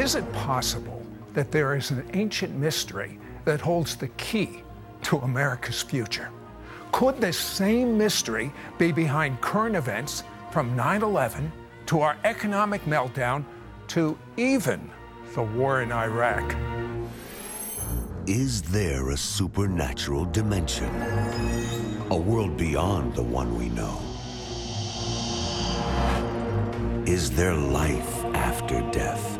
Is it possible that there is an ancient mystery that holds the key to America's future? Could this same mystery be behind current events from 9 11 to our economic meltdown to even the war in Iraq? Is there a supernatural dimension? A world beyond the one we know? Is there life after death?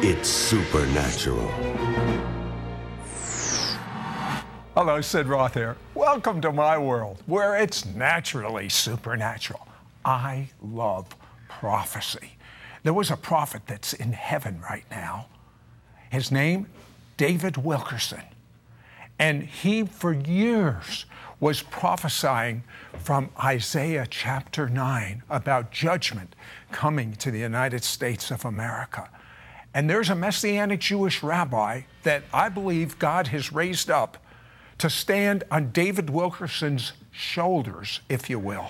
It's Supernatural. Hello, Sid Roth here. Welcome to my world where it's naturally supernatural. I love prophecy. There was a prophet that's in heaven right now. His name, David Wilkerson. And he, for years, was prophesying from Isaiah chapter 9 about judgment coming to the United States of America. And there's a Messianic Jewish rabbi that I believe God has raised up to stand on David Wilkerson's shoulders, if you will,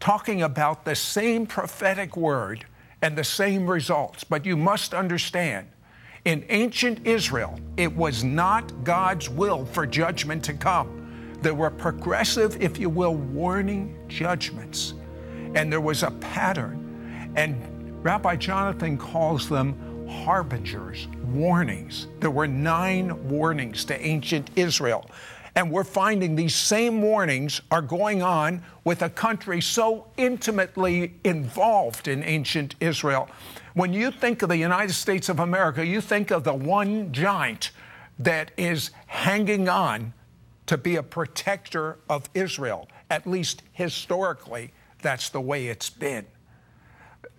talking about the same prophetic word and the same results. But you must understand, in ancient Israel, it was not God's will for judgment to come. There were progressive, if you will, warning judgments. And there was a pattern. And Rabbi Jonathan calls them harbingers, warnings. There were nine warnings to ancient Israel. And we're finding these same warnings are going on with a country so intimately involved in ancient Israel. When you think of the United States of America, you think of the one giant that is hanging on to be a protector of Israel. At least historically, that's the way it's been.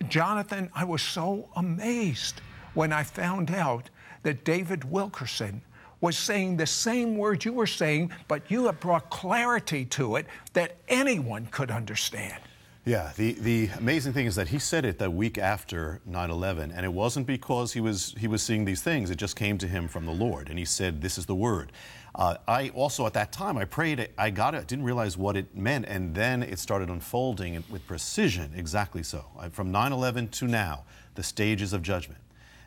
Jonathan, I was so amazed when I found out that David Wilkerson was saying the same word you were saying, but you have brought clarity to it that anyone could understand. Yeah, the, the amazing thing is that he said it the week after 9/11, and it wasn't because he was he was seeing these things. It just came to him from the Lord, and he said, "This is the word." Uh, I also at that time I prayed, I got it, didn't realize what it meant, and then it started unfolding with precision. Exactly so. From 9/11 to now, the stages of judgment.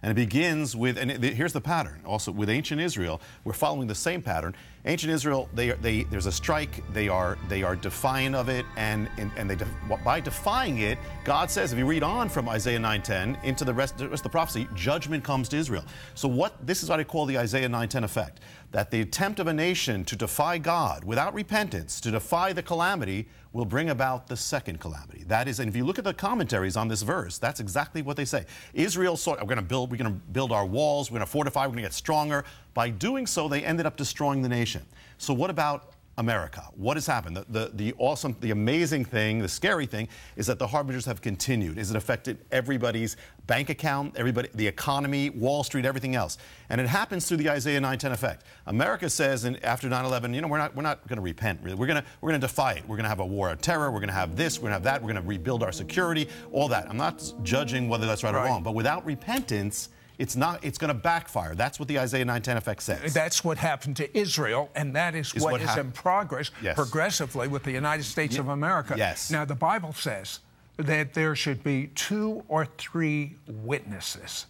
And it begins with, and here's the pattern. Also, with ancient Israel, we're following the same pattern. Ancient Israel, they, they, there's a strike. They are, they are defiant of it, and, and, and they, by defying it, God says, if you read on from Isaiah 9:10 into the rest, the rest of the prophecy, judgment comes to Israel. So what this is what I call the Isaiah 9:10 effect. That the attempt of a nation to defy God without repentance, to defy the calamity, will bring about the second calamity. That is, and if you look at the commentaries on this verse, that's exactly what they say. Israel sought, we're going to build, we're going to build our walls, we're going to fortify, we're going to get stronger. By doing so, they ended up destroying the nation. So what about America. What has happened? The, the, the, awesome, the amazing thing, the scary thing is that the harbingers have continued. Is it affected everybody's bank account, everybody, the economy, Wall Street, everything else? And it happens through the Isaiah 9:10 effect. America says in, after 9/11, you know, we're not, we're not going to repent. Really. We're going to, we're going to defy it. We're going to have a war of terror. We're going to have this. We're going to have that. We're going to rebuild our security. All that. I'm not judging whether that's right, right. or wrong, but without repentance it's not it's going to backfire. That's what the Isaiah 9:10 effect says. That's what happened to Israel, and that is, is what, what is in progress yes. progressively with the United States yeah. of America. Yes. Now the Bible says that there should be two or three witnesses.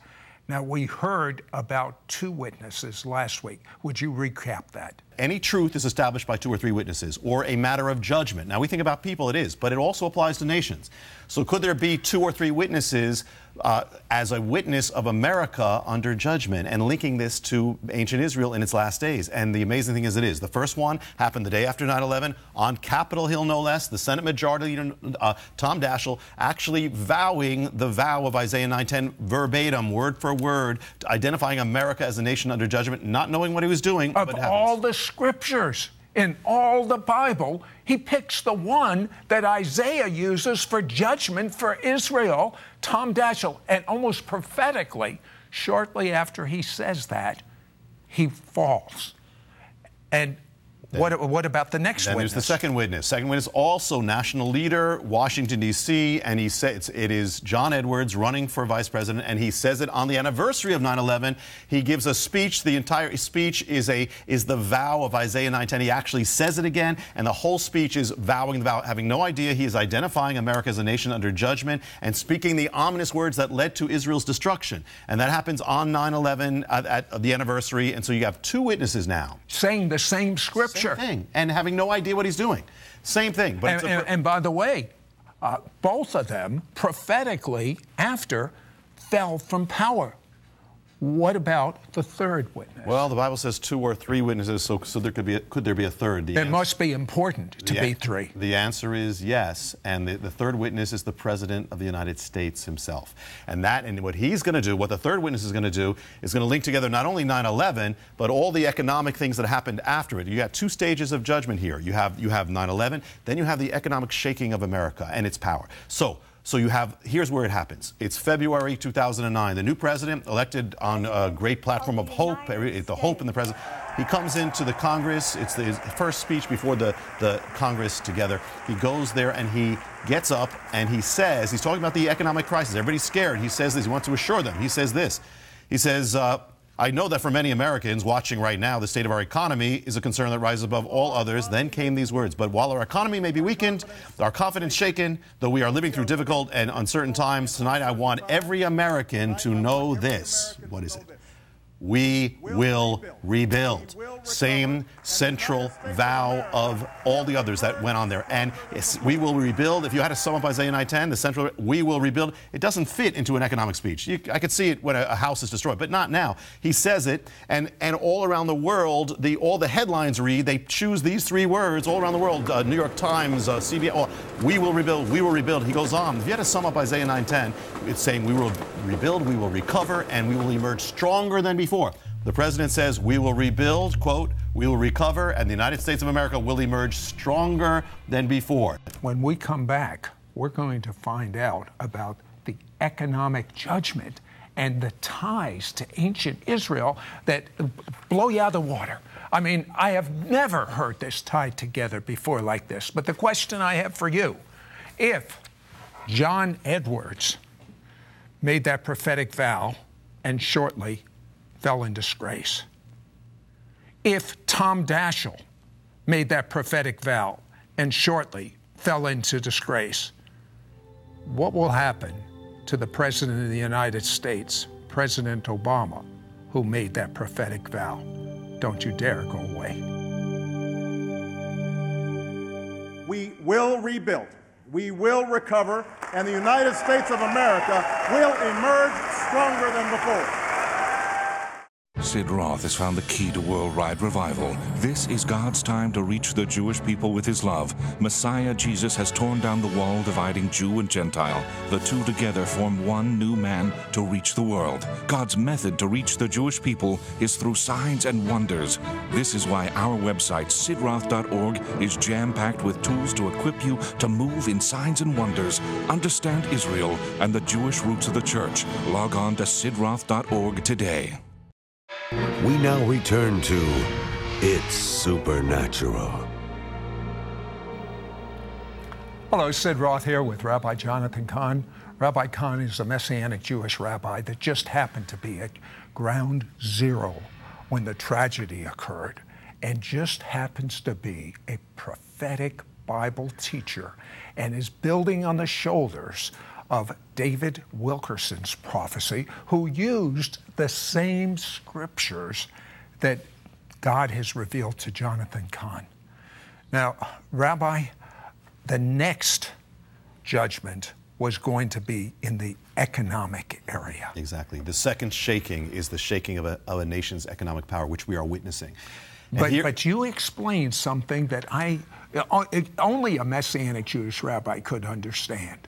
Now we heard about two witnesses last week. Would you recap that? Any truth is established by two or three witnesses, or a matter of judgment. Now, we think about people, it is, but it also applies to nations. So, could there be two or three witnesses uh, as a witness of America under judgment and linking this to ancient Israel in its last days? And the amazing thing is, it is. The first one happened the day after 9 11 on Capitol Hill, no less. The Senate Majority Leader, uh, Tom Daschle, actually vowing the vow of Isaiah 9:10 verbatim, word for word, identifying America as a nation under judgment, not knowing what he was doing. Of all the scriptures in all the Bible, he picks the one that Isaiah uses for judgment for Israel, Tom Daschle. And almost prophetically, shortly after he says that, he falls. And what, what about the next then witness? there's the second witness. Second witness, also national leader, Washington, D.C., and he says it is John Edwards running for vice president, and he says it on the anniversary of 9 11. He gives a speech. The entire speech is, a, is the vow of Isaiah 9:10. He actually says it again, and the whole speech is vowing the vow, having no idea he is identifying America as a nation under judgment and speaking the ominous words that led to Israel's destruction. And that happens on 9 11 at, at the anniversary. And so you have two witnesses now. Saying the same scripture. Same thing, and having no idea what he's doing. Same thing. But and, a, and, and, by the way, uh, both of them prophetically after fell from power. What about the third witness? Well, the Bible says two or three witnesses, so, so there could be a, could there be a third? The it answer, must be important to the, be three. The answer is yes, and the, the third witness is the President of the United States himself. And that and what he's going to do, what the third witness is going to do, is going to link together not only 9/11 but all the economic things that happened after it. You got two stages of judgment here. You have you have 9/11, then you have the economic shaking of America and its power. So. So you have, here's where it happens. It's February 2009. The new president, elected on a great platform of hope, the hope in the president, he comes into the Congress. It's the, his first speech before the, the Congress together. He goes there and he gets up and he says, he's talking about the economic crisis. Everybody's scared. He says this. He wants to assure them. He says this. He says, uh, I know that for many Americans watching right now, the state of our economy is a concern that rises above all others. Then came these words. But while our economy may be weakened, our confidence shaken, though we are living through difficult and uncertain times, tonight I want every American to know this. What is it? We will rebuild. Same central vow of all the others that went on there. And we will rebuild. If you had to sum up Isaiah 9:10, the central, we will rebuild, it doesn't fit into an economic speech. You, I could see it when a, a, house is destroyed, but not now. He says it, and, and all around the world, the, all the headlines read, they choose these three words all around the world uh, New York Times, uh, CBS, oh, we will rebuild, we will rebuild. He goes on. If you had to sum up Isaiah 9:10, it's saying we will rebuild, we will recover, and we will emerge stronger than before before. The president says we will rebuild, quote, we will recover, and the United States of America will emerge stronger than before. When we come back, we're going to find out about the economic judgment and the ties to ancient Israel that blow you out of the water. I mean, I have never heard this tied together before like this. But the question I have for you if John Edwards made that prophetic vow and shortly fell in disgrace. If Tom Daschle made that prophetic vow and shortly fell into disgrace, what will happen to the President of the United States, President Obama, who made that prophetic vow? Don't you dare go away. We will rebuild. We will recover, and the United States of America will emerge stronger than before. Sid Roth has found the key to worldwide revival. This is God's time to reach the Jewish people with his love. Messiah Jesus has torn down the wall dividing Jew and Gentile. The two together form one new man to reach the world. God's method to reach the Jewish people is through signs and wonders. This is why our website, sidroth.org, is jam packed with tools to equip you to move in signs and wonders, understand Israel and the Jewish roots of the church. Log on to sidroth.org today. We now return to It's Supernatural. Hello, Sid Roth here with Rabbi Jonathan Cahn. Rabbi Cahn is a Messianic Jewish rabbi that just happened to be at ground zero when the tragedy occurred and just happens to be a prophetic Bible teacher and is building on the shoulders of David Wilkerson's prophecy, who used the same scriptures that God has revealed to Jonathan Cahn. Now, Rabbi, the next judgment was going to be in the economic area. Exactly. The second shaking is the shaking of a, of a nation's economic power, which we are witnessing. But, here, but you explained something that I uh, only a Messianic Jewish rabbi could understand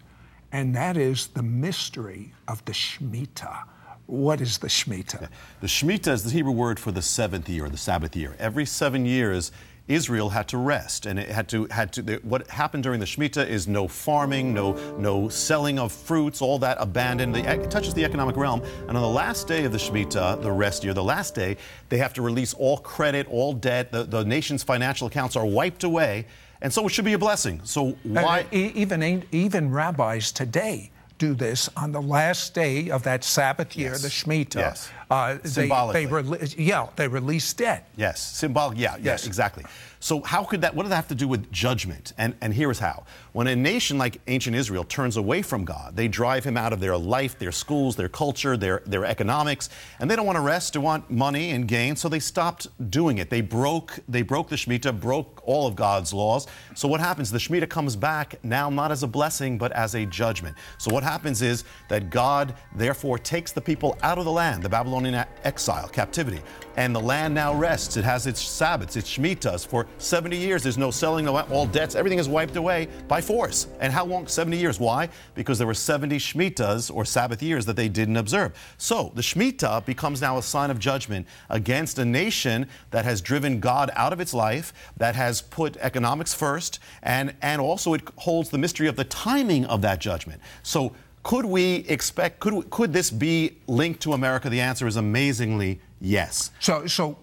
and that is the mystery of the Shemitah. What is the Shemitah? The Shemitah is the Hebrew word for the seventh year, the Sabbath year. Every seven years, Israel had to rest, and it had to had to. What happened during the Shemitah is no farming, no no selling of fruits, all that abandoned. It touches the economic realm. And on the last day of the Shemitah, the rest year, the last day, they have to release all credit, all debt. The, the nation's financial accounts are wiped away, and so it should be a blessing. So why? Uh, even even rabbis today do this on the last day of that Sabbath year, Yes. the Shemitah. Yes. Uh, they, Symbolically. they rele- yeah, they release debt. Yes, symbolic. Yeah, yes, Yes. exactly. So how could that? What does that have to do with judgment? And and here's how: when a nation like ancient Israel turns away from God, they drive him out of their life, their schools, their culture, their their economics, and they don't want to rest. They want money and gain, so they stopped doing it. They broke they broke the Shemitah, broke all of God's laws. So what happens? The Shemitah comes back now not as a blessing but as a judgment. So what happens is that God therefore takes the people out of the land, the E- exile, captivity, and the land now rests. It has its Sabbaths, its Shemitahs. For 70 years, there's no selling, no all debts. Everything is wiped away by force. And how long? 70 years. Why? Because there were 70 Shemitahs or Sabbath years that they didn't observe. So the Shemitah becomes now a sign of judgment against a nation that has driven God out of its life, that has put economics first, and, and also it holds the mystery of the timing of that judgment. So could we expect, could, could this be linked to America? The answer is amazingly yes. So, so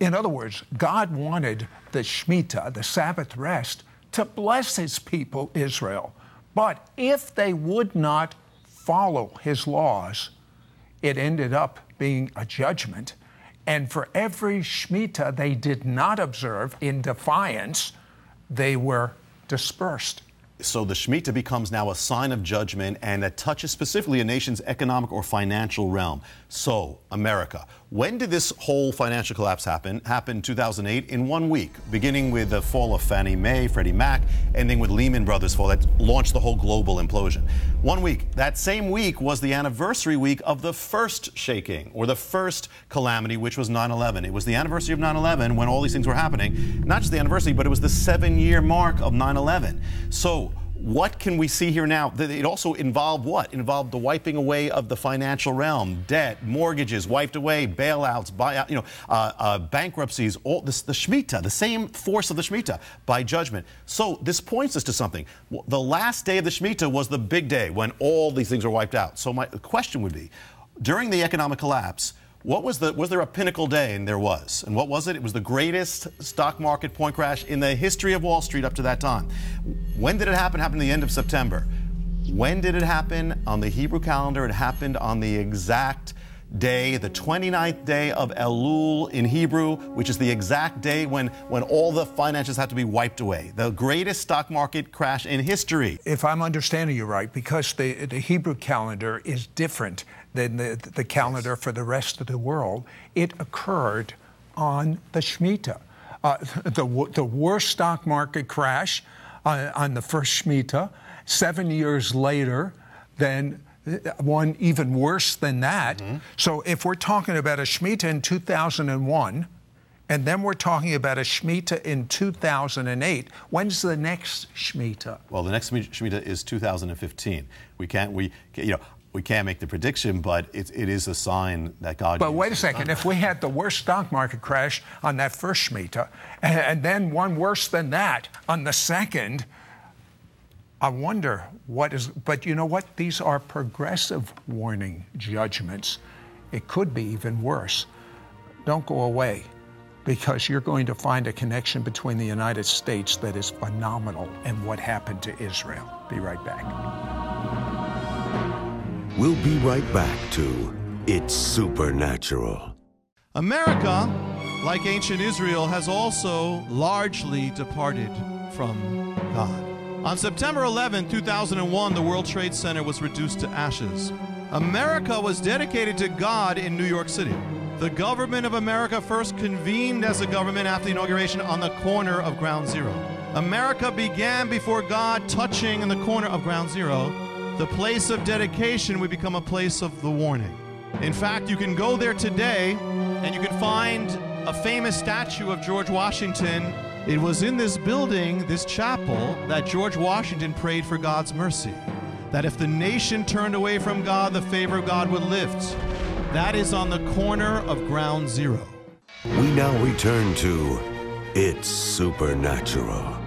in other words, God wanted the Shemitah, the Sabbath rest, to bless his people, Israel. But if they would not follow his laws, it ended up being a judgment. And for every Shemitah they did not observe in defiance, they were dispersed. So the Shemitah becomes now a sign of judgment and that touches specifically a nation's economic or financial realm. So, America. When did this whole financial collapse happen? Happened in 2008 in one week, beginning with the fall of Fannie Mae, Freddie Mac, ending with Lehman Brothers fall that launched the whole global implosion. One week. That same week was the anniversary week of the first shaking or the first calamity, which was 9 11. It was the anniversary of 9 11 when all these things were happening. Not just the anniversary, but it was the seven year mark of 9 11. So, what can we see here now? It also involved what? It involved the wiping away of the financial realm, debt, mortgages wiped away, bailouts, buyout, you know, uh, uh, bankruptcies, all this, the Shemitah, the same force of the Shemitah by judgment. So this points us to something. The last day of the Shemitah was the big day when all these things were wiped out. So my question would be, during the economic collapse, what was the was there a pinnacle day? And there was. And what was it? It was the greatest stock market point crash in the history of Wall Street up to that time. When did it happen? It happened at the end of September. When did it happen? On the Hebrew calendar, it happened on the exact day, the 29th day of Elul in Hebrew, which is the exact day when, when all the finances had to be wiped away. The greatest stock market crash in history. If I'm understanding you right, because the, the Hebrew calendar is different than the, the calendar for the rest of the world, it occurred on the Shemitah. Uh, the, the worst stock market crash uh, on the first Shemitah, seven years later, then uh, one even worse than that. So if we're talking about a Shemitah in 2001, and then we're talking about a Shemitah in 2008. When's the next Shemitah? Well, the next Shemitah is 2015. We can't, we, you know, we can't make the prediction, but it, it is a sign that God. But wait a second. If we had the worst stock market crash on that first Shemitah, and, and then one worse than that on the second, I wonder what is. But you know what? These are progressive warning judgments. It could be even worse. Don't go away because you're going to find a connection between the United States that is phenomenal and what happened to Israel. Be right back. We'll be right back to It's Supernatural. America, like ancient Israel, has also largely departed from God. On September 11, 2001, the World Trade Center was reduced to ashes. America was dedicated to God in New York City. The government of America first convened as a government after the inauguration on the corner of Ground Zero. America began before God touching in the corner of Ground Zero. The place of dedication would become a place of the warning. In fact, you can go there today and you can find a famous statue of George Washington. It was in this building, this chapel, that George Washington prayed for God's mercy. That if the nation turned away from God, the favor of God would lift. That is on the corner of Ground Zero. We now return to It's Supernatural.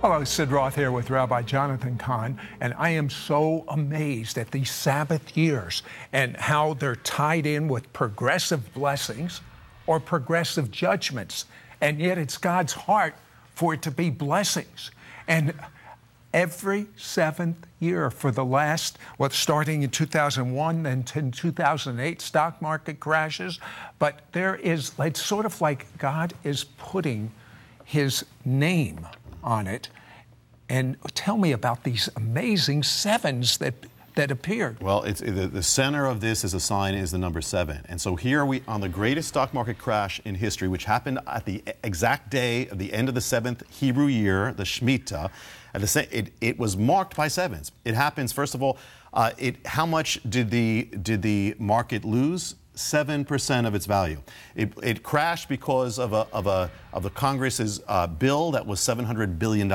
Hello, Sid Roth here with Rabbi Jonathan Cahn, and I am so amazed at these Sabbath years and how they're tied in with progressive blessings or progressive judgments. And yet it's God's heart for it to be blessings. And every seventh year for the last, what, starting in 2001 and in 2008, stock market crashes. But there is, it's sort of like God is putting his name on it. And tell me about these amazing sevens that that appeared. Well, the, the center of this is a sign is the number seven, and so here we on the greatest stock market crash in history, which happened at the exact day of the end of the seventh Hebrew year, the Shemitah. At the same, it, it was marked by sevens. It happens first of all. Uh, it, how much did the did the market lose? 7% of its value. It, it, crashed because of, a, of, a, of the Congress's uh, bill that was $700 billion.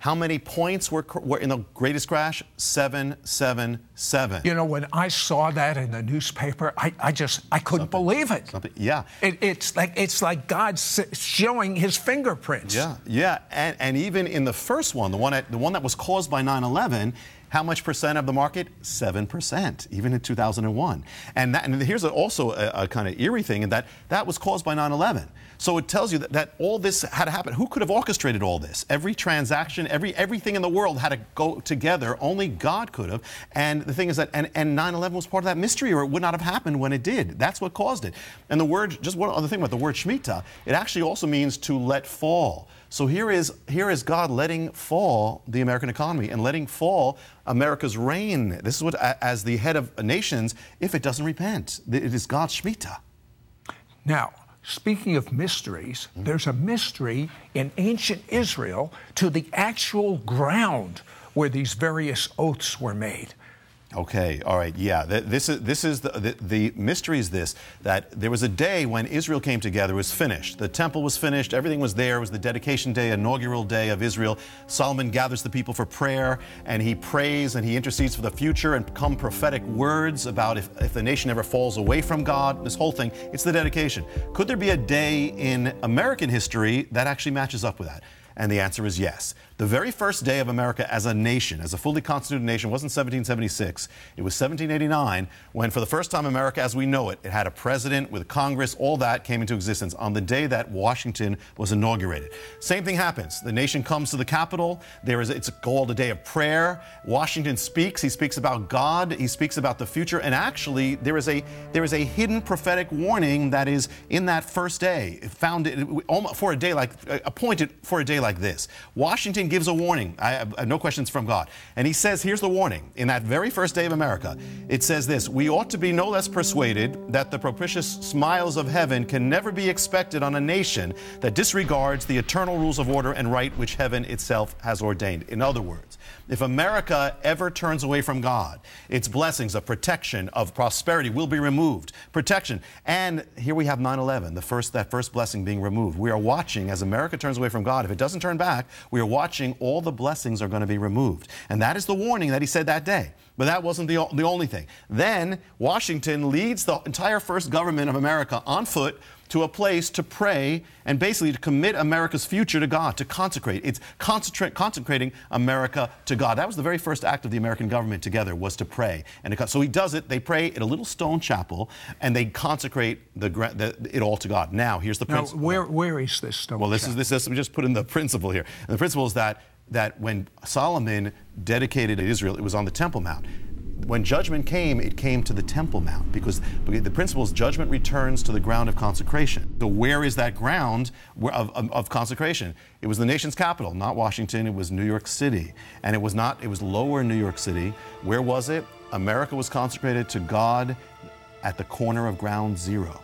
How many points were, were in the greatest crash? 777. You know, when I saw that in the newspaper, I, I just I couldn't Something. believe it. Something. Yeah. It, it's like it's like God showing His fingerprints. Yeah, yeah, and, and even in the first one, the one at, the one that was caused by 9/11, how much percent of the market? 7%, even in 2001. And, that, and here's also a, a kind of eerie thing, in that that was caused by 9 11. So it tells you that, that all this had to happen. Who could have orchestrated all this? Every transaction, every everything in the world had to go together. Only God could have. And the thing is that, and, and 9/11 was part of that mystery, or it would not have happened when it did. That's what caused it. And the word, just one other thing about the word Shemitah, it actually also means to let fall. So here is here is God letting fall the American economy and letting fall America's reign. This is what, as the head of nations, if it doesn't repent, it is God's Shemitah. Now, Speaking of mysteries, hmm? there's a mystery in ancient Israel to the actual ground where these various oaths were made. Okay, all right, yeah. This is this is the, the, the mystery is this that there was a day when Israel came together, was finished. The temple was finished, everything was there. It was the dedication day, inaugural day of Israel. Solomon gathers the people for prayer, and he prays and he intercedes for the future and come prophetic words about if, if the nation ever falls away from God. This whole thing, it's the dedication. Could there be a day in American history that actually matches up with that? And the answer is yes. The very first day of America as a nation, as a fully constituted nation, wasn't 1776. It was 1789 when, for the first time, America as we know it, it had a president with Congress, all that came into existence on the day that Washington was inaugurated. Same thing happens. The nation comes to the Capitol. There is, it's called a day of prayer. Washington speaks. He speaks about God. He speaks about the future. And actually, there is a, there is a hidden prophetic warning that is in that first day, found for a day like, uh, appointed for a day like this. Washington gives a warning. I have uh, no questions from God. And he says, here's the warning. In that very first day of America, it says this We ought to be no less persuaded that the propitious smiles of heaven can never be expected on a nation that disregards the eternal rules of order and right which heaven itself has ordained. In other words, if America ever turns away from God, its blessings of protection, of prosperity will be removed. Protection. And here we have 9 11, the first, that first blessing being removed. We are watching as America turns away from God. If it doesn't turn back, we are watching all the blessings are going to be removed. And that is the warning that he said that day. But that wasn't the, the only thing. Then Washington leads the entire first government of America on foot to a place to pray and basically to commit America's future to God, to consecrate. It's concentrate, consecrating America to God. That was the very first act of the American government together was to pray. And it, so he does it. They pray at a little stone chapel and they consecrate the, the, it all to God. Now, here's the now, principle. Where, where is this stone Well, this chapel? is this. We just put in the principle here. And the principle is that that when Solomon dedicated Israel, it was on the Temple Mount when judgment came, it came to the Temple Mount because the principle is judgment returns to the ground of consecration. So, where is that ground of, of, of, consecration? It was the nation's capital, not Washington. It was New York City, and it was not. It was lower New York City. Where was it? America was consecrated to God at the corner of Ground Zero.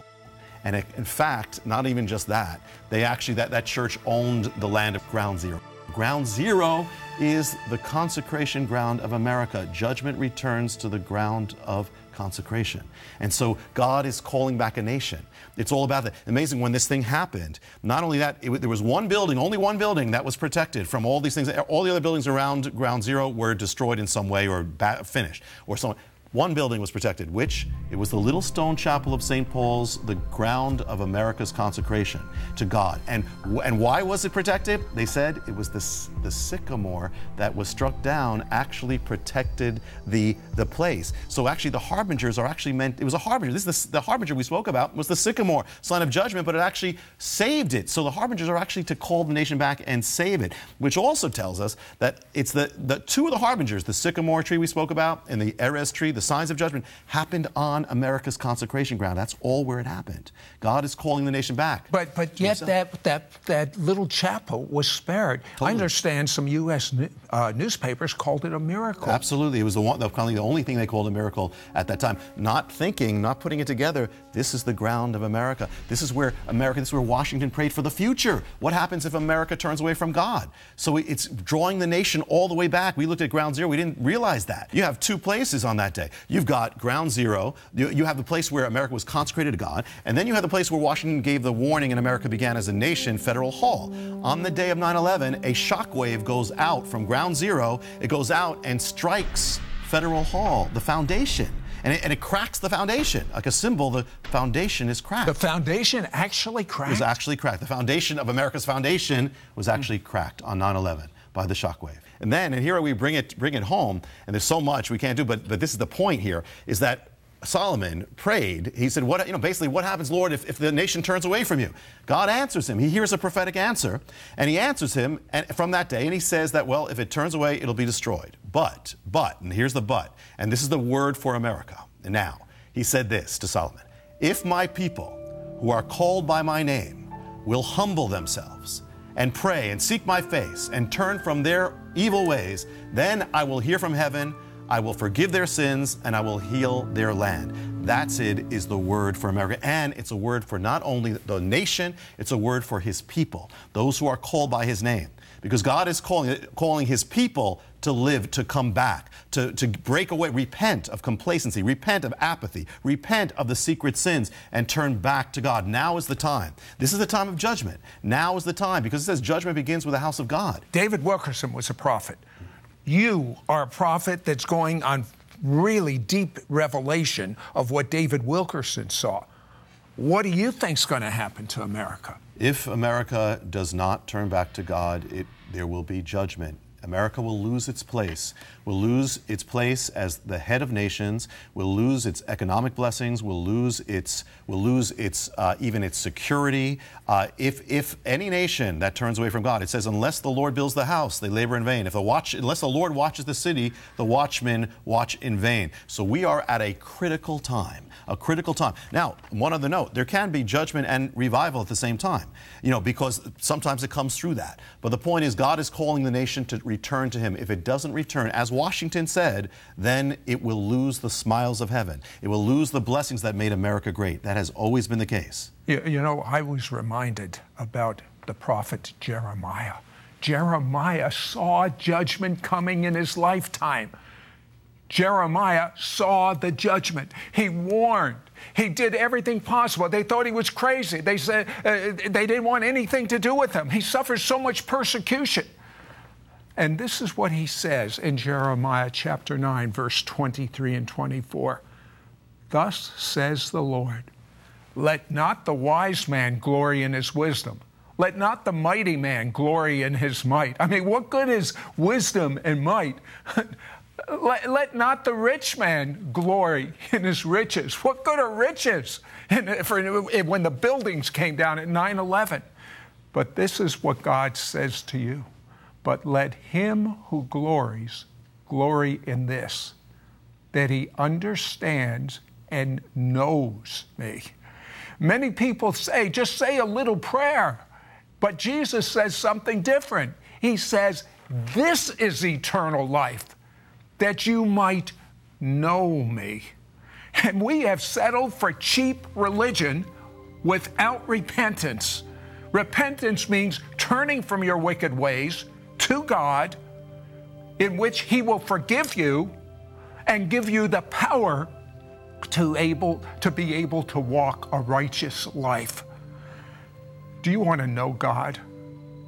And it, in fact, not even just that, they actually that, that church owned the land of Ground Zero. Ground Zero is the consecration ground of America. Judgment returns to the ground of consecration. And so God is calling back a nation. It's all about that. Amazing when this thing happened. Not only that, it, there was one building, only one building that was protected from all these things. All the other buildings around Ground Zero were destroyed in some way or ba- finished or something One building was protected, which it was the little stone chapel of St. Paul's, the ground of America's consecration to God. And and why was it protected? They said it was the the sycamore that was struck down actually protected the the place. So actually, the harbingers are actually meant. It was a harbinger. This is the, the harbinger we spoke about was the sycamore, sign of judgment, but it actually saved it. So the harbingers are actually to call the nation back and save it, which also tells us that it's the the two of the harbingers, the sycamore tree we spoke about and the Erez tree, the signs of judgment, happened on America's consecration ground. That's all where it happened. God is calling the nation back. But but yet that that that little chapel was spared. Totally. I understand some U.S. Uh, newspapers called it a miracle. Absolutely, it was the one, the, the only thing they called a miracle at that time. Not thinking, not putting it together. This is the ground of America. This is where America. This is where Washington prayed for the future. What happens if America turns away from God? So it's drawing the nation all the way back. We looked at ground zero. We didn't realize that. You have two places on that day. You've got ground zero. You, you have the place where America was consecrated to God, and then you have the place where Washington gave the warning and America began as a nation, Federal Hall. On the day of 9 11, a shockwave goes out from ground zero, it goes out and strikes Federal Hall, the foundation. And it, and it, cracks the foundation. Like a symbol, the foundation is cracked. The foundation actually cracked? It was actually cracked. The foundation of America's foundation was actually hmm. cracked on 9 11 by the shockwave. And then, and here we bring it, bring it home, and there's so much we can't do, but, but this is the point here, is that Solomon prayed. He said, "What you know? Basically, what happens, Lord, if, if the nation turns away from you?" God answers him. He hears a prophetic answer, and he answers him and, from that day, and he says that, well, if it turns away, it'll be destroyed. But, but, and here's the but, and this is the word for America. And now, he said this to Solomon: If my people, who are called by my name, will humble themselves and pray and seek my face and turn from their evil ways, then I will hear from heaven." I will forgive their sins and I will heal their land. That's it, is the word for America. And it's a word for not only the nation, it's a word for his people, those who are called by his name. Because God is calling, calling his people to live, to come back, to, to break away, repent of complacency, repent of apathy, repent of the secret sins, and turn back to God. Now is the time. This is the time of judgment. Now is the time because it says judgment begins with the house of God. David Wilkerson was a prophet. You are a prophet that's going on really deep revelation of what David Wilkerson saw. What do you think is going to happen to America? If America does not turn back to God, it, there will be judgment. America will lose its place, will lose its place as the head of nations, will lose its economic blessings, will lose its, will lose its, uh, even its security. Uh, if, if any nation that turns away from God, it says, unless the Lord builds the house, they labor in vain. If the watch, unless the Lord watches the city, the watchmen watch in vain. So we are at a critical time a critical time. Now, one other note, there can be judgment and revival at the same time, you know, because sometimes it comes through that. But the point is, God is calling the nation to return to Him. If it doesn't return, as Washington said, then it will lose the smiles of heaven. It will lose the blessings that made America great. That has always been the case. You, you know, I was reminded about the prophet Jeremiah. Jeremiah saw judgment coming in his lifetime. Jeremiah saw the judgment. He warned. He did everything possible. They thought he was crazy. They said uh, they didn't want anything to do with him. He suffered so much persecution. And this is what he says in Jeremiah chapter 9, verse 23 and 24. Thus says the Lord Let not the wise man glory in his wisdom. Let not the mighty man glory in his might. I mean, what good is wisdom and might? Let, let, not the rich man glory in his riches. What good are riches for, when the buildings came down at 9 11? But this is what God says to you. But let him who glories glory in this, that he understands and knows me. Many people say, just say a little prayer. But Jesus says something different. He says, This is eternal life that you might know me. And we have settled for cheap religion without repentance. Repentance means turning from your wicked ways to God, in which He will forgive you and give you the power to, able, to be able to walk a righteous life. Do you want to know God?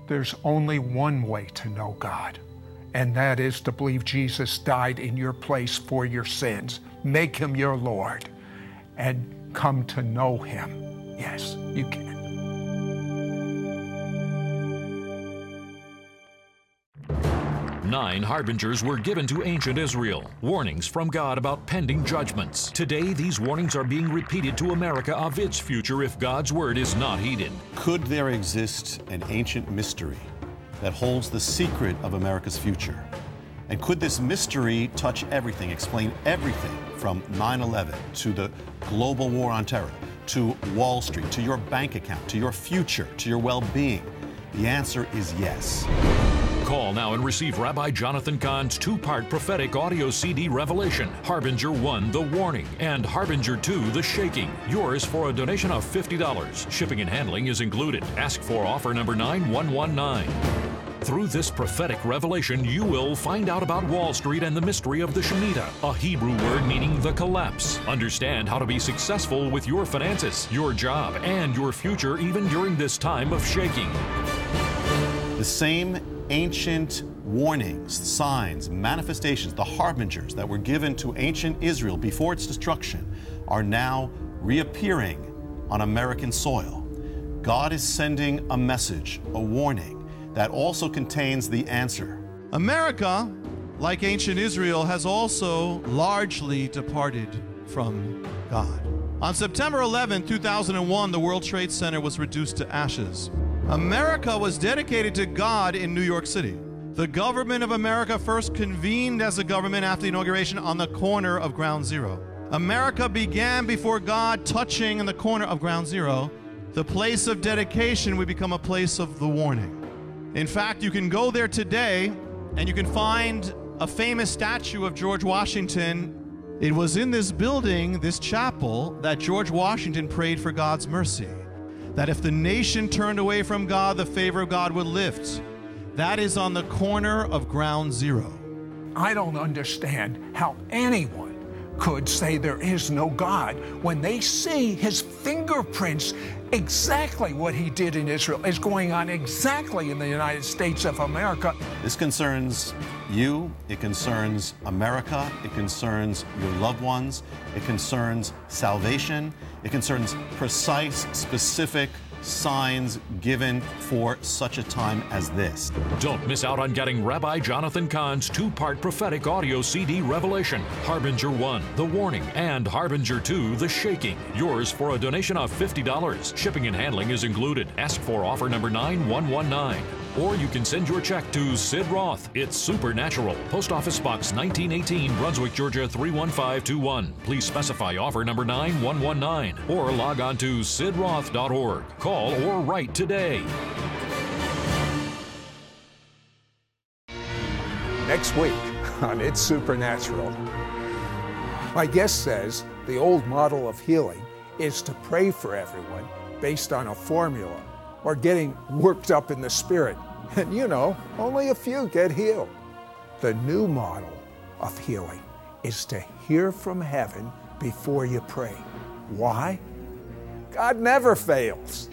There's only one way to know God and that is to believe Jesus died in your place for your sins. Make him your Lord and come to know him. Yes, you can. Nine harbingers were given to ancient Israel, warnings from God about pending judgments. Today, these warnings are being repeated to America of its future if God's word is not heeded. Could there exist an ancient mystery that holds the secret of America's future? And could this mystery touch everything, explain everything from 9 11 to the global war on terror, to Wall Street, to your bank account, to your future, to your well being? The answer is yes. Call now and receive Rabbi Jonathan Cahn's two part prophetic audio CD revelation Harbinger 1, The Warning, and Harbinger 2, The Shaking. Yours for a donation of $50. Shipping and handling is included. Ask for offer number 9119. Through this prophetic revelation, you will find out about Wall Street and the mystery of the Shemitah, a Hebrew word meaning the collapse. Understand how to be successful with your finances, your job, and your future even during this time of shaking. The same ancient warnings, signs, manifestations, the harbingers that were given to ancient Israel before its destruction are now reappearing on American soil. God is sending a message, a warning, that also contains the answer. America, like ancient Israel, has also largely departed from God. On September 11, 2001, the World Trade Center was reduced to ashes. America was dedicated to God in New York City. The government of America first convened as a government after the inauguration on the corner of Ground Zero. America began before God touching in the corner of Ground Zero. The place of dedication would become a place of the warning. In fact, you can go there today and you can find a famous statue of George Washington. It was in this building, this chapel, that George Washington prayed for God's mercy. That if the nation turned away from God, the favor of God would lift. That is on the corner of Ground Zero. I don't understand how anyone could say there is no God when they see his fingerprints. Exactly what he did in Israel is going on exactly in the United States of America. This concerns you, it concerns America, it concerns your loved ones, it concerns salvation, it concerns precise, specific signs given for such a time as this. Don't miss out on getting Rabbi Jonathan Cahn's two part prophetic audio CD revelation Harbinger 1, The Warning, and Harbinger 2, The Shaking. Yours for a donation of $50. Shipping and handling is included. Ask for offer number 9119. Or you can send your check to Sid Roth. It's Supernatural. Post Office Box 1918, Brunswick, Georgia 31521. Please specify offer number 9119 or log on to sidroth.org. Call or write today. Next week on It's Supernatural. My guest says the old model of healing is to pray for everyone based on a formula or getting worked up in the spirit. And you know, only a few get healed. The new model of healing is to hear from heaven before you pray. Why? God never fails.